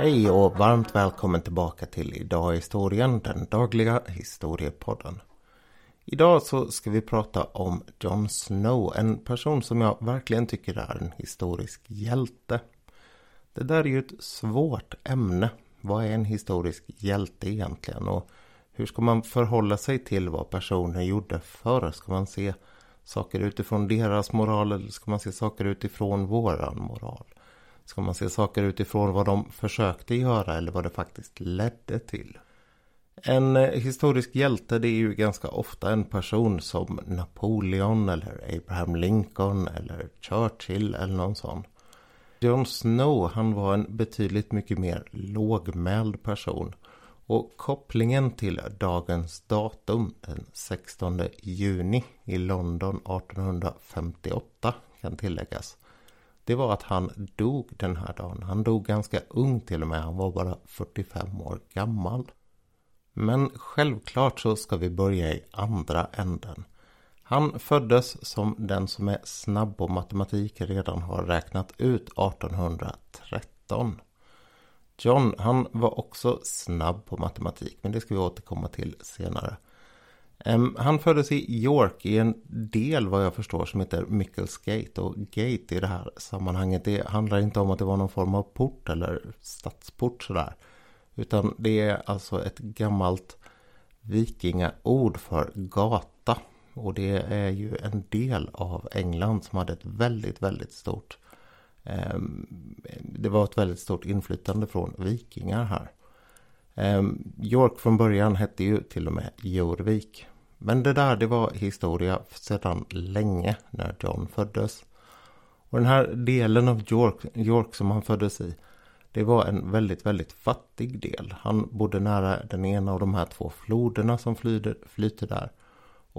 Hej och varmt välkommen tillbaka till Idag i historien, den dagliga historiepodden. Idag så ska vi prata om Jon Snow, en person som jag verkligen tycker är en historisk hjälte. Det där är ju ett svårt ämne. Vad är en historisk hjälte egentligen? Och hur ska man förhålla sig till vad personer gjorde förr? Ska man se saker utifrån deras moral eller ska man se saker utifrån våran moral? Ska man se saker utifrån vad de försökte göra eller vad det faktiskt ledde till? En eh, historisk hjälte det är ju ganska ofta en person som Napoleon eller Abraham Lincoln eller Churchill eller någon sån. Jon Snow han var en betydligt mycket mer lågmäld person. Och kopplingen till dagens datum den 16 juni i London 1858 kan tilläggas. Det var att han dog den här dagen. Han dog ganska ung till och med. Han var bara 45 år gammal. Men självklart så ska vi börja i andra änden. Han föddes som den som är snabb på matematik redan har räknat ut 1813. John, han var också snabb på matematik, men det ska vi återkomma till senare. Ehm, han föddes i York i en del vad jag förstår som heter Mickelsgate och gate i det här sammanhanget det handlar inte om att det var någon form av port eller stadsport sådär. Utan det är alltså ett gammalt vikingaord för gata. Och det är ju en del av England som hade ett väldigt, väldigt stort eh, Det var ett väldigt stort inflytande från vikingar här. Ehm, York från början hette ju till och med Jorvik. Men det där det var historia sedan länge när John föddes. Och den här delen av York, York som han föddes i det var en väldigt, väldigt fattig del. Han bodde nära den ena av de här två floderna som flyter, flyter där.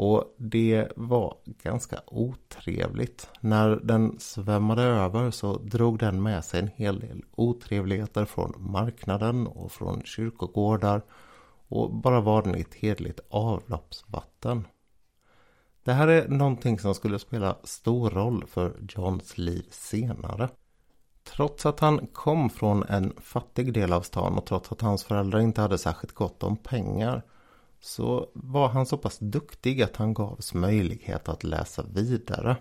Och det var ganska otrevligt. När den svämmade över så drog den med sig en hel del otrevligheter från marknaden och från kyrkogårdar och bara vanligt hedligt avloppsvatten. Det här är någonting som skulle spela stor roll för Johns liv senare. Trots att han kom från en fattig del av stan och trots att hans föräldrar inte hade särskilt gott om pengar så var han så pass duktig att han gavs möjlighet att läsa vidare.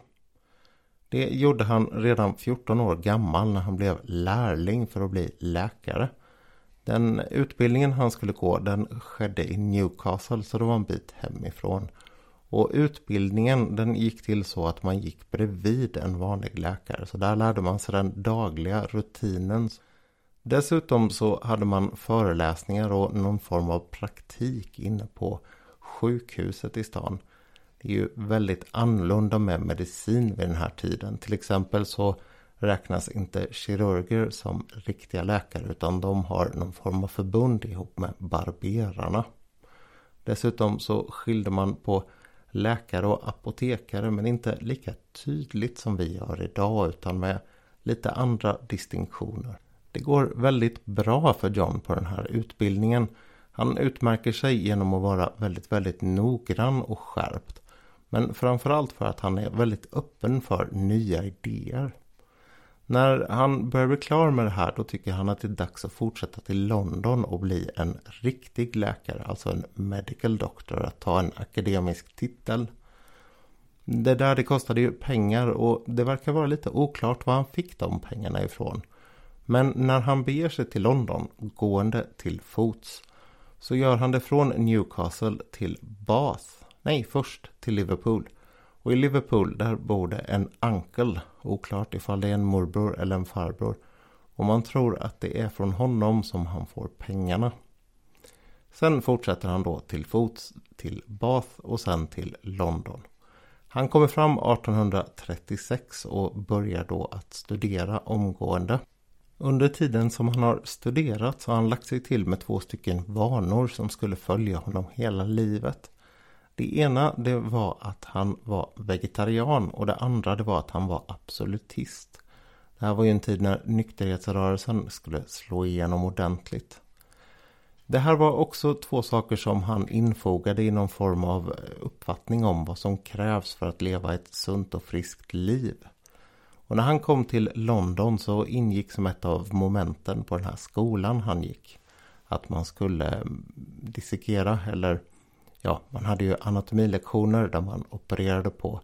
Det gjorde han redan 14 år gammal när han blev lärling för att bli läkare. Den utbildningen han skulle gå den skedde i Newcastle så det var en bit hemifrån. Och utbildningen den gick till så att man gick bredvid en vanlig läkare. Så där lärde man sig den dagliga rutinen. Dessutom så hade man föreläsningar och någon form av praktik inne på sjukhuset i stan. Det är ju väldigt annorlunda med medicin vid den här tiden. Till exempel så räknas inte kirurger som riktiga läkare utan de har någon form av förbund ihop med barberarna. Dessutom så skilde man på läkare och apotekare men inte lika tydligt som vi gör idag utan med lite andra distinktioner. Det går väldigt bra för John på den här utbildningen. Han utmärker sig genom att vara väldigt, väldigt noggrann och skärpt. Men framförallt för att han är väldigt öppen för nya idéer. När han börjar bli klar med det här då tycker han att det är dags att fortsätta till London och bli en riktig läkare, alltså en medical doctor, att ta en akademisk titel. Det där det kostade ju pengar och det verkar vara lite oklart var han fick de pengarna ifrån. Men när han beger sig till London, gående till fots, så gör han det från Newcastle till Bath. Nej, först till Liverpool. Och i Liverpool där bor det en uncle. Oklart ifall det är en morbror eller en farbror. Och man tror att det är från honom som han får pengarna. Sen fortsätter han då till fots till Bath och sen till London. Han kommer fram 1836 och börjar då att studera omgående. Under tiden som han har studerat så har han lagt sig till med två stycken vanor som skulle följa honom hela livet. Det ena det var att han var vegetarian och det andra det var att han var absolutist. Det här var ju en tid när nykterhetsrörelsen skulle slå igenom ordentligt. Det här var också två saker som han infogade i någon form av uppfattning om vad som krävs för att leva ett sunt och friskt liv. Och när han kom till London så ingick som ett av momenten på den här skolan han gick. Att man skulle dissekera eller ja, man hade ju anatomilektioner där man opererade på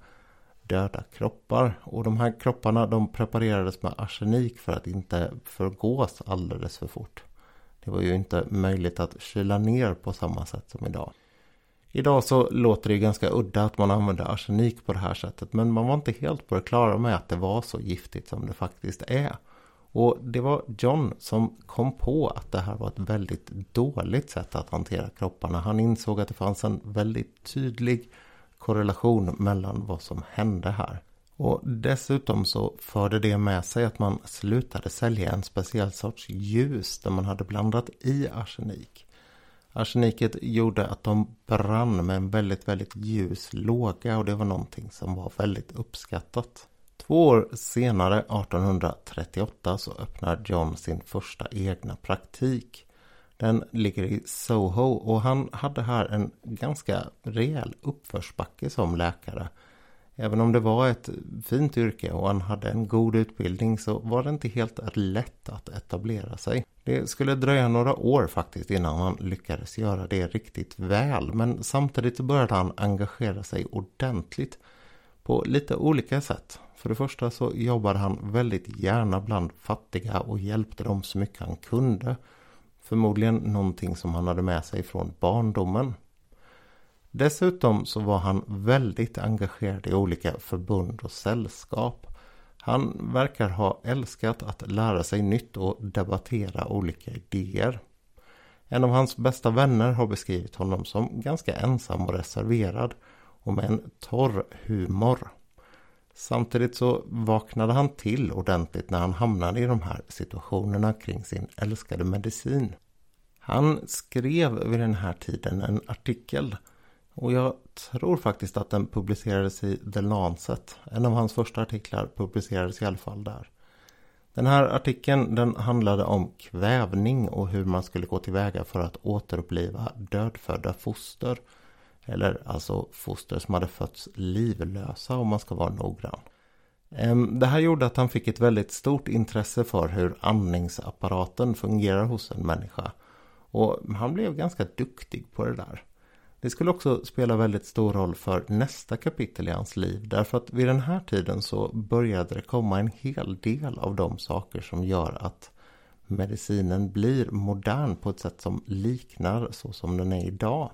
döda kroppar. Och de här kropparna de preparerades med arsenik för att inte förgås alldeles för fort. Det var ju inte möjligt att kyla ner på samma sätt som idag. Idag så låter det ganska udda att man använder arsenik på det här sättet men man var inte helt på det klara med att det var så giftigt som det faktiskt är. Och det var John som kom på att det här var ett väldigt dåligt sätt att hantera kropparna. Han insåg att det fanns en väldigt tydlig korrelation mellan vad som hände här. Och dessutom så förde det med sig att man slutade sälja en speciell sorts ljus där man hade blandat i arsenik. Arseniket gjorde att de brann med en väldigt, väldigt ljus låga och det var någonting som var väldigt uppskattat. Två år senare, 1838, så öppnar John sin första egna praktik. Den ligger i Soho och han hade här en ganska rejäl uppförsbacke som läkare. Även om det var ett fint yrke och han hade en god utbildning så var det inte helt lätt att etablera sig. Det skulle dröja några år faktiskt innan han lyckades göra det riktigt väl men samtidigt började han engagera sig ordentligt på lite olika sätt. För det första så jobbade han väldigt gärna bland fattiga och hjälpte dem så mycket han kunde. Förmodligen någonting som han hade med sig från barndomen. Dessutom så var han väldigt engagerad i olika förbund och sällskap. Han verkar ha älskat att lära sig nytt och debattera olika idéer. En av hans bästa vänner har beskrivit honom som ganska ensam och reserverad och med en torr humor. Samtidigt så vaknade han till ordentligt när han hamnade i de här situationerna kring sin älskade medicin. Han skrev vid den här tiden en artikel och jag tror faktiskt att den publicerades i The Lancet. En av hans första artiklar publicerades i alla fall där. Den här artikeln den handlade om kvävning och hur man skulle gå tillväga för att återuppliva dödfödda foster. Eller alltså foster som hade fötts livlösa om man ska vara noggrann. Det här gjorde att han fick ett väldigt stort intresse för hur andningsapparaten fungerar hos en människa. Och han blev ganska duktig på det där. Det skulle också spela väldigt stor roll för nästa kapitel i hans liv. Därför att vid den här tiden så började det komma en hel del av de saker som gör att medicinen blir modern på ett sätt som liknar så som den är idag.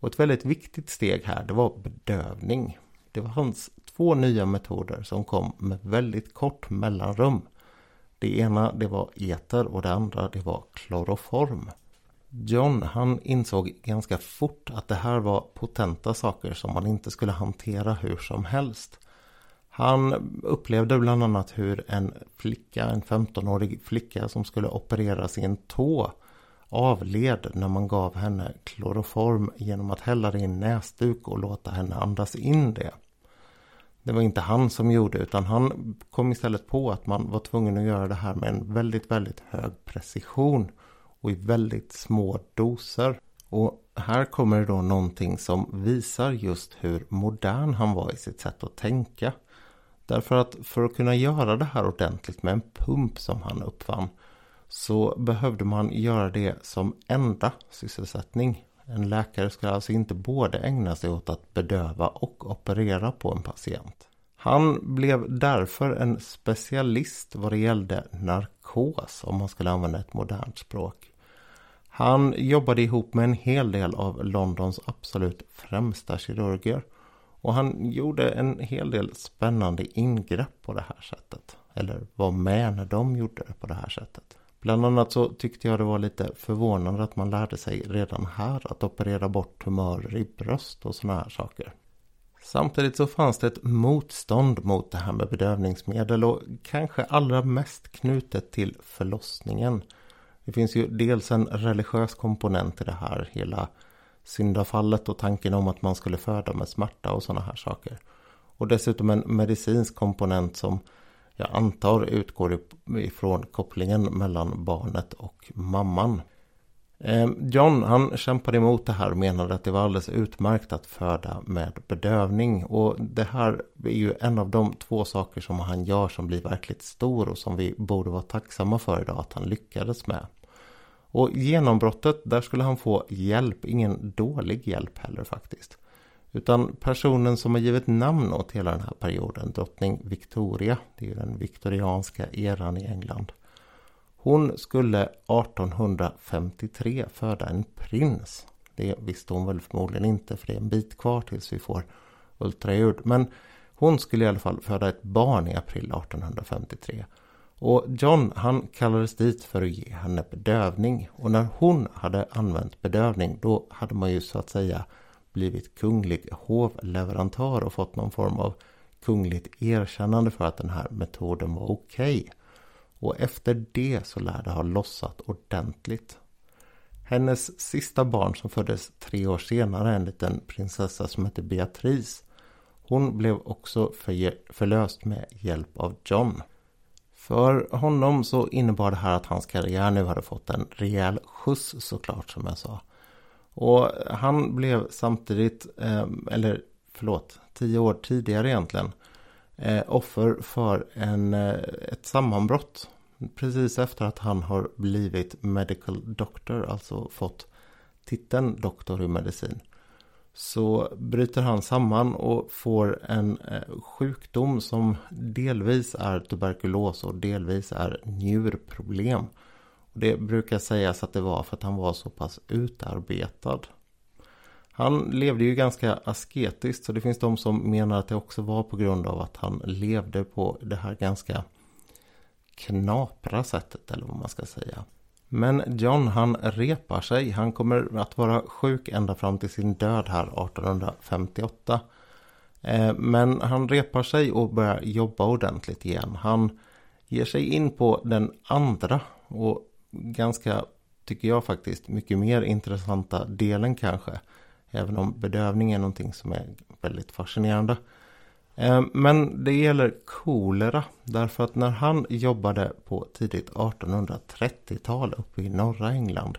Och ett väldigt viktigt steg här det var bedövning. Det var hans två nya metoder som kom med väldigt kort mellanrum. Det ena det var eter och det andra det var kloroform. John han insåg ganska fort att det här var potenta saker som man inte skulle hantera hur som helst. Han upplevde bland annat hur en flicka, en 15-årig flicka som skulle operera sin tå avled när man gav henne kloroform genom att hälla det i en näsduk och låta henne andas in det. Det var inte han som gjorde utan han kom istället på att man var tvungen att göra det här med en väldigt, väldigt hög precision och i väldigt små doser. Och här kommer det då någonting som visar just hur modern han var i sitt sätt att tänka. Därför att för att kunna göra det här ordentligt med en pump som han uppfann så behövde man göra det som enda sysselsättning. En läkare ska alltså inte både ägna sig åt att bedöva och operera på en patient. Han blev därför en specialist vad det gällde narkos om man skulle använda ett modernt språk. Han jobbade ihop med en hel del av Londons absolut främsta kirurger. Och han gjorde en hel del spännande ingrepp på det här sättet. Eller var med när de gjorde det på det här sättet. Bland annat så tyckte jag det var lite förvånande att man lärde sig redan här att operera bort tumörer i bröst och sådana här saker. Samtidigt så fanns det ett motstånd mot det här med bedövningsmedel och kanske allra mest knutet till förlossningen. Det finns ju dels en religiös komponent i det här, hela syndafallet och tanken om att man skulle föda med smärta och sådana här saker. Och dessutom en medicinsk komponent som jag antar utgår ifrån kopplingen mellan barnet och mamman. Ehm, John han kämpade emot det här och menade att det var alldeles utmärkt att föda med bedövning. Och det här är ju en av de två saker som han gör som blir verkligt stor och som vi borde vara tacksamma för idag att han lyckades med. Och genombrottet, där skulle han få hjälp, ingen dålig hjälp heller faktiskt. Utan personen som har givit namn åt hela den här perioden, drottning Victoria, det är ju den viktorianska eran i England. Hon skulle 1853 föda en prins. Det visste hon väl förmodligen inte för det är en bit kvar tills vi får ultraljud. Men hon skulle i alla fall föda ett barn i april 1853. Och John han kallades dit för att ge henne bedövning. Och när hon hade använt bedövning då hade man ju så att säga blivit kunglig hovleverantör och fått någon form av kungligt erkännande för att den här metoden var okej. Okay. Och efter det så lär det ha lossat ordentligt. Hennes sista barn som föddes tre år senare, en liten prinsessa som hette Beatrice. Hon blev också förlöst med hjälp av John. För honom så innebar det här att hans karriär nu hade fått en rejäl skjuts såklart som jag sa. Och han blev samtidigt, ehm, eller förlåt, tio år tidigare egentligen, eh, offer för en, eh, ett sammanbrott. Precis efter att han har blivit medical doctor, alltså fått titeln doktor i medicin. Så bryter han samman och får en eh, sjukdom som delvis är tuberkulos och delvis är njurproblem. Och det brukar sägas att det var för att han var så pass utarbetad. Han levde ju ganska asketiskt så det finns de som menar att det också var på grund av att han levde på det här ganska knapra sättet eller vad man ska säga. Men John han repar sig. Han kommer att vara sjuk ända fram till sin död här 1858. Eh, men han repar sig och börjar jobba ordentligt igen. Han ger sig in på den andra och ganska, tycker jag faktiskt, mycket mer intressanta delen kanske Även om bedövning är någonting som är väldigt fascinerande. Eh, men det gäller kolera. Därför att när han jobbade på tidigt 1830-tal uppe i norra England.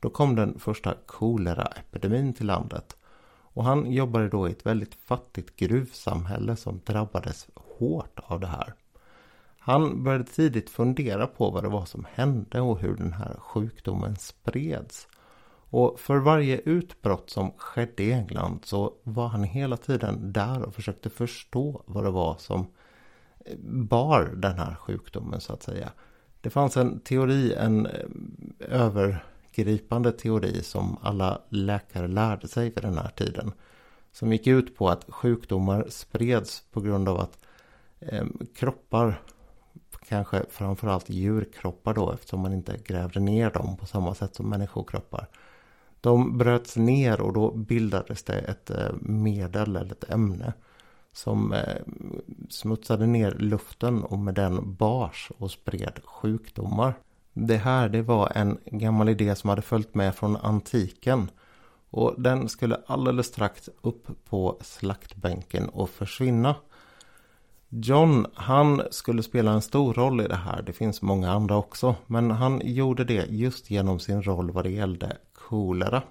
Då kom den första koleraepidemin till landet. Och han jobbade då i ett väldigt fattigt gruvsamhälle som drabbades hårt av det här. Han började tidigt fundera på vad det var som hände och hur den här sjukdomen spreds. Och för varje utbrott som skedde i England så var han hela tiden där och försökte förstå vad det var som eh, bar den här sjukdomen så att säga. Det fanns en teori, en eh, övergripande teori som alla läkare lärde sig vid den här tiden. Som gick ut på att sjukdomar spreds på grund av att eh, kroppar, kanske framförallt djurkroppar då eftersom man inte grävde ner dem på samma sätt som människokroppar de bröts ner och då bildades det ett eh, medel eller ett ämne som eh, smutsade ner luften och med den bars och spred sjukdomar. Det här det var en gammal idé som hade följt med från antiken och den skulle alldeles strax upp på slaktbänken och försvinna. John, han skulle spela en stor roll i det här. Det finns många andra också. Men han gjorde det just genom sin roll vad det gällde kolera.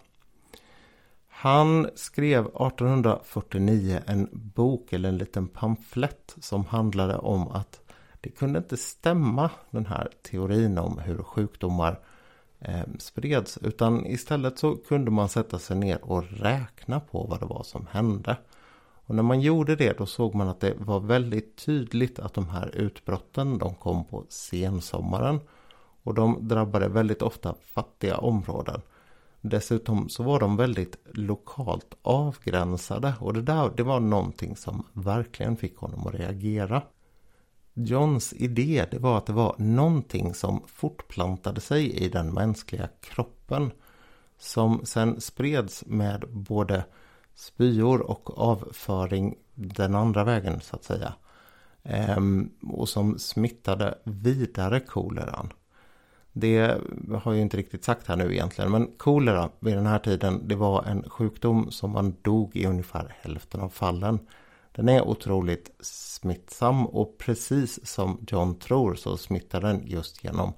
Han skrev 1849 en bok eller en liten pamflett som handlade om att det kunde inte stämma den här teorin om hur sjukdomar eh, spreds. Utan istället så kunde man sätta sig ner och räkna på vad det var som hände. Och när man gjorde det då såg man att det var väldigt tydligt att de här utbrotten de kom på sensommaren. Och de drabbade väldigt ofta fattiga områden. Dessutom så var de väldigt lokalt avgränsade och det där det var någonting som verkligen fick honom att reagera. Johns idé det var att det var någonting som fortplantade sig i den mänskliga kroppen som sen spreds med både spyor och avföring den andra vägen så att säga. Ehm, och som smittade vidare koleran. Det har jag inte riktigt sagt här nu egentligen. Men kolera vid den här tiden det var en sjukdom som man dog i ungefär hälften av fallen. Den är otroligt smittsam och precis som John tror så smittar den just genom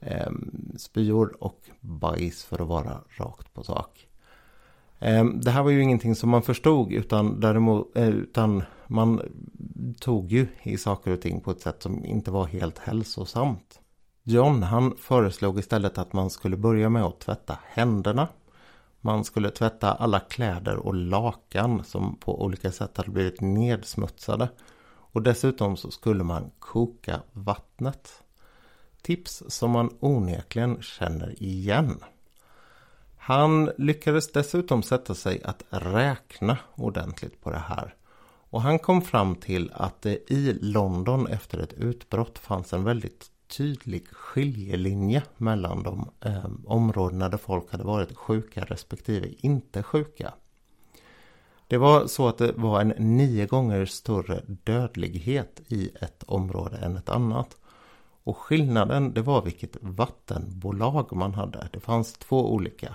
eh, spyor och bajs för att vara rakt på sak. Eh, det här var ju ingenting som man förstod utan, däremot, eh, utan man tog ju i saker och ting på ett sätt som inte var helt hälsosamt. John han föreslog istället att man skulle börja med att tvätta händerna. Man skulle tvätta alla kläder och lakan som på olika sätt hade blivit nedsmutsade. Och dessutom så skulle man koka vattnet. Tips som man onekligen känner igen. Han lyckades dessutom sätta sig att räkna ordentligt på det här. Och han kom fram till att det i London efter ett utbrott fanns en väldigt tydlig skiljelinje mellan de eh, områdena där folk hade varit sjuka respektive inte sjuka. Det var så att det var en nio gånger större dödlighet i ett område än ett annat. Och skillnaden det var vilket vattenbolag man hade. Det fanns två olika.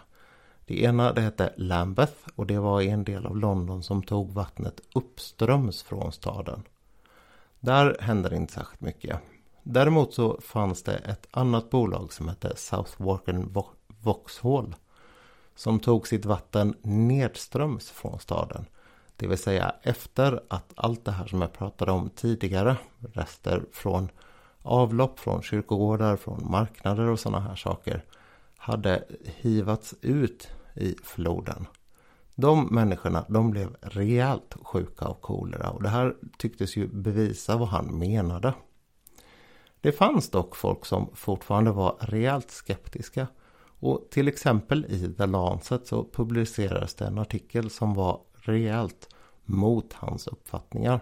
Det ena det hette Lambeth och det var en del av London som tog vattnet uppströms från staden. Där hände det inte särskilt mycket. Däremot så fanns det ett annat bolag som hette South Walken Vauxhall. Som tog sitt vatten nedströms från staden. Det vill säga efter att allt det här som jag pratade om tidigare. Rester från avlopp, från kyrkogårdar, från marknader och sådana här saker. Hade hivats ut i floden. De människorna de blev rejält sjuka av kolera och det här tycktes ju bevisa vad han menade. Det fanns dock folk som fortfarande var rejält skeptiska. Och till exempel i The Lancet så publicerades det en artikel som var rejält mot hans uppfattningar.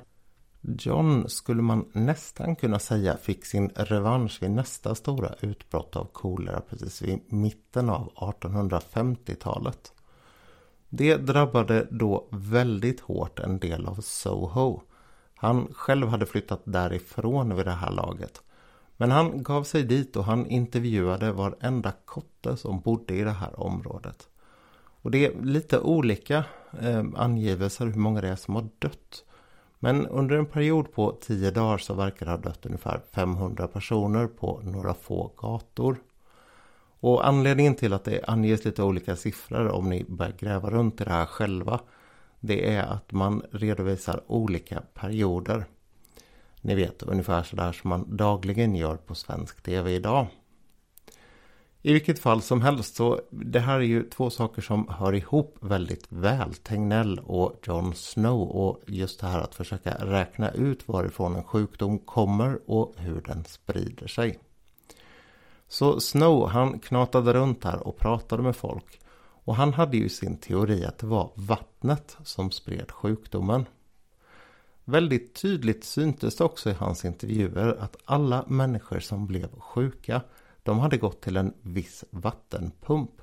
John skulle man nästan kunna säga fick sin revansch vid nästa stora utbrott av kolera precis vid mitten av 1850-talet. Det drabbade då väldigt hårt en del av Soho. Han själv hade flyttat därifrån vid det här laget. Men han gav sig dit och han intervjuade varenda kotte som bodde i det här området. Och det är lite olika eh, angivelser hur många det är som har dött. Men under en period på 10 dagar så verkar det ha dött ungefär 500 personer på några få gator. Och anledningen till att det anges lite olika siffror om ni börjar gräva runt i det här själva. Det är att man redovisar olika perioder. Ni vet ungefär sådär som man dagligen gör på svensk tv idag. I vilket fall som helst så det här är ju två saker som hör ihop väldigt väl. Tegnell och Jon Snow och just det här att försöka räkna ut varifrån en sjukdom kommer och hur den sprider sig. Så Snow han knatade runt här och pratade med folk. Och han hade ju sin teori att det var vattnet som spred sjukdomen. Väldigt tydligt syntes det också i hans intervjuer att alla människor som blev sjuka de hade gått till en viss vattenpump.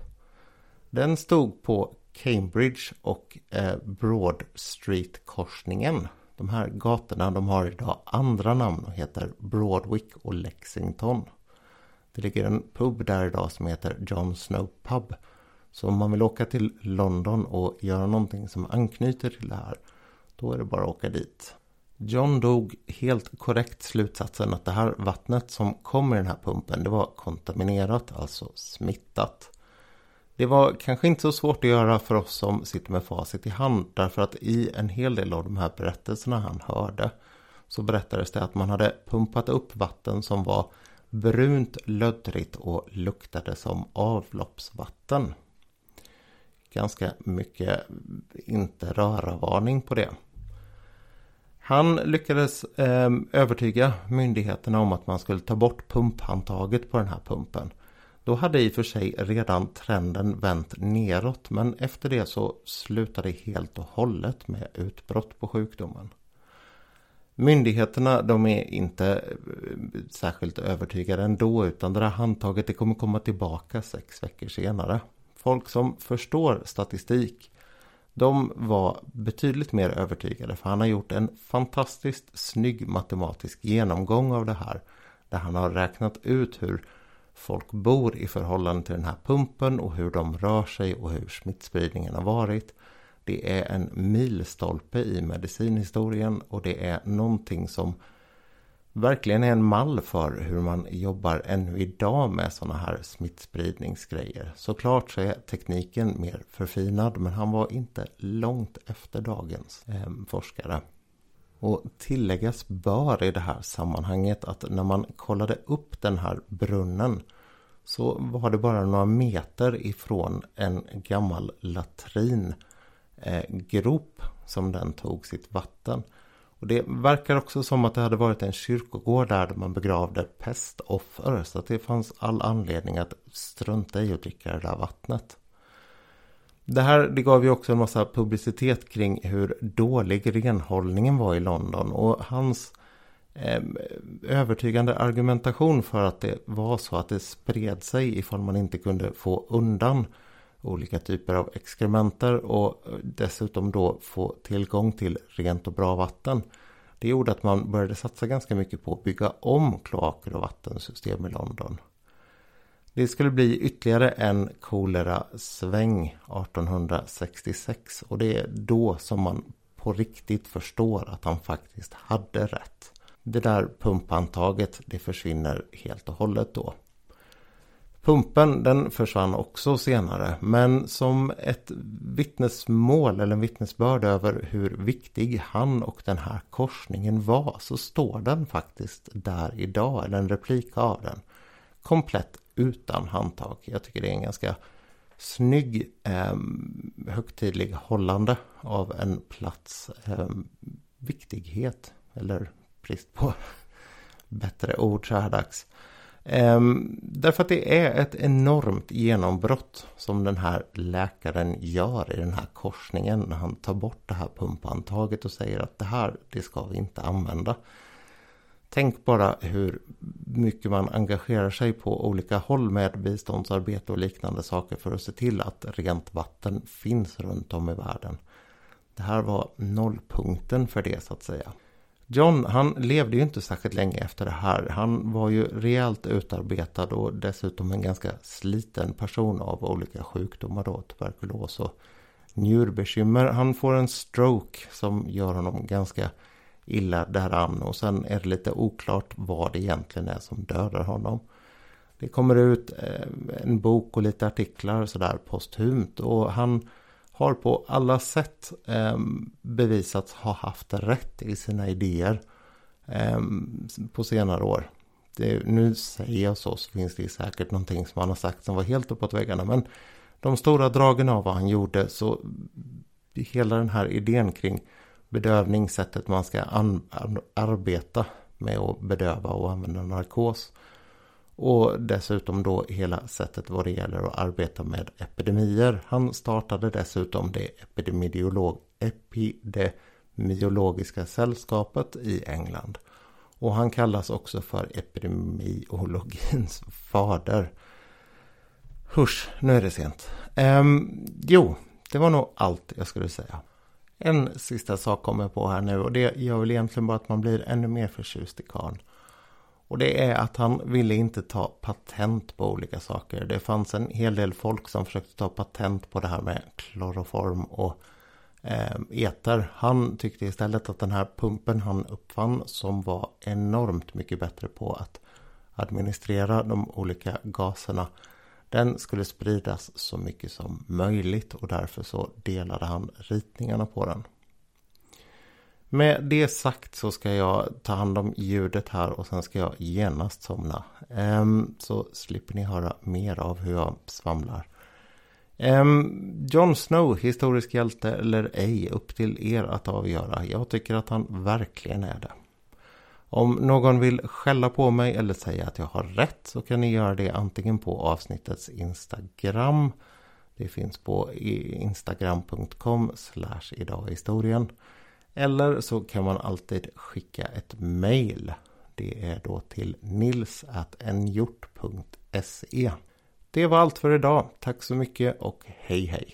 Den stod på Cambridge och eh, Broad Street-korsningen. De här gatorna de har idag andra namn och heter Broadwick och Lexington. Det ligger en pub där idag som heter John Snow Pub. Så om man vill åka till London och göra någonting som anknyter till det här då är det bara att åka dit. John dog helt korrekt slutsatsen att det här vattnet som kom i den här pumpen det var kontaminerat, alltså smittat. Det var kanske inte så svårt att göra för oss som sitter med facit i hand därför att i en hel del av de här berättelserna han hörde så berättades det att man hade pumpat upp vatten som var brunt, löddrigt och luktade som avloppsvatten. Ganska mycket inte röra-varning på det. Han lyckades eh, övertyga myndigheterna om att man skulle ta bort pumphandtaget på den här pumpen. Då hade i och för sig redan trenden vänt neråt men efter det så slutade helt och hållet med utbrott på sjukdomen. Myndigheterna de är inte eh, särskilt övertygade ändå utan det där handtaget det kommer komma tillbaka sex veckor senare. Folk som förstår statistik de var betydligt mer övertygade för han har gjort en fantastiskt snygg matematisk genomgång av det här. Där han har räknat ut hur folk bor i förhållande till den här pumpen och hur de rör sig och hur smittspridningen har varit. Det är en milstolpe i medicinhistorien och det är någonting som verkligen är en mall för hur man jobbar ännu idag med sådana här smittspridningsgrejer. Såklart så är tekniken mer förfinad men han var inte långt efter dagens eh, forskare. Och tilläggas bör i det här sammanhanget att när man kollade upp den här brunnen så var det bara några meter ifrån en gammal latringrop eh, som den tog sitt vatten. Och det verkar också som att det hade varit en kyrkogård där man begravde pestoffer. Så att det fanns all anledning att strunta i att dricka det där vattnet. Det här det gav ju också en massa publicitet kring hur dålig renhållningen var i London. Och hans eh, övertygande argumentation för att det var så att det spred sig ifall man inte kunde få undan olika typer av exkrementer och dessutom då få tillgång till rent och bra vatten. Det gjorde att man började satsa ganska mycket på att bygga om kloaker och vattensystem i London. Det skulle bli ytterligare en kolera-sväng 1866 och det är då som man på riktigt förstår att han faktiskt hade rätt. Det där pumpantaget det försvinner helt och hållet då. Pumpen den försvann också senare men som ett vittnesmål eller en vittnesbörd över hur viktig han och den här korsningen var så står den faktiskt där idag, eller en replik av den. Komplett utan handtag. Jag tycker det är en ganska snygg eh, högtidlig hållande av en plats eh, viktighet eller brist på bättre ord så här dags. Um, därför att det är ett enormt genombrott som den här läkaren gör i den här korsningen när han tar bort det här pumpantaget och säger att det här, det ska vi inte använda. Tänk bara hur mycket man engagerar sig på olika håll med biståndsarbete och liknande saker för att se till att rent vatten finns runt om i världen. Det här var nollpunkten för det så att säga. John, han levde ju inte särskilt länge efter det här. Han var ju rejält utarbetad och dessutom en ganska sliten person av olika sjukdomar då, tuberkulos och njurbekymmer. Han får en stroke som gör honom ganska illa däran och sen är det lite oklart vad det egentligen är som dödar honom. Det kommer ut eh, en bok och lite artiklar sådär posthumt och han har på alla sätt ehm, bevisats ha haft rätt i sina idéer ehm, på senare år. Det, nu säger jag så, så finns det säkert någonting som han har sagt som var helt uppåt väggarna. Men de stora dragen av vad han gjorde så hela den här idén kring bedövning, sättet man ska arbeta med att bedöva och använda narkos och dessutom då hela sättet vad det gäller att arbeta med epidemier. Han startade dessutom det epidemiolog, epidemiologiska sällskapet i England. Och han kallas också för epidemiologins fader. Husch, nu är det sent. Ehm, jo, det var nog allt jag skulle säga. En sista sak kommer jag på här nu och det gör väl egentligen bara att man blir ännu mer förtjust i karln. Och det är att han ville inte ta patent på olika saker. Det fanns en hel del folk som försökte ta patent på det här med kloroform och eh, eter. Han tyckte istället att den här pumpen han uppfann som var enormt mycket bättre på att administrera de olika gaserna. Den skulle spridas så mycket som möjligt och därför så delade han ritningarna på den. Med det sagt så ska jag ta hand om ljudet här och sen ska jag genast somna. Um, så slipper ni höra mer av hur jag svamlar. Um, Jon Snow, historisk hjälte eller ej, upp till er att avgöra. Jag tycker att han verkligen är det. Om någon vill skälla på mig eller säga att jag har rätt så kan ni göra det antingen på avsnittets Instagram. Det finns på instagram.com slash idaghistorien. Eller så kan man alltid skicka ett mail. Det är då till nils.nhjort.se Det var allt för idag. Tack så mycket och hej hej!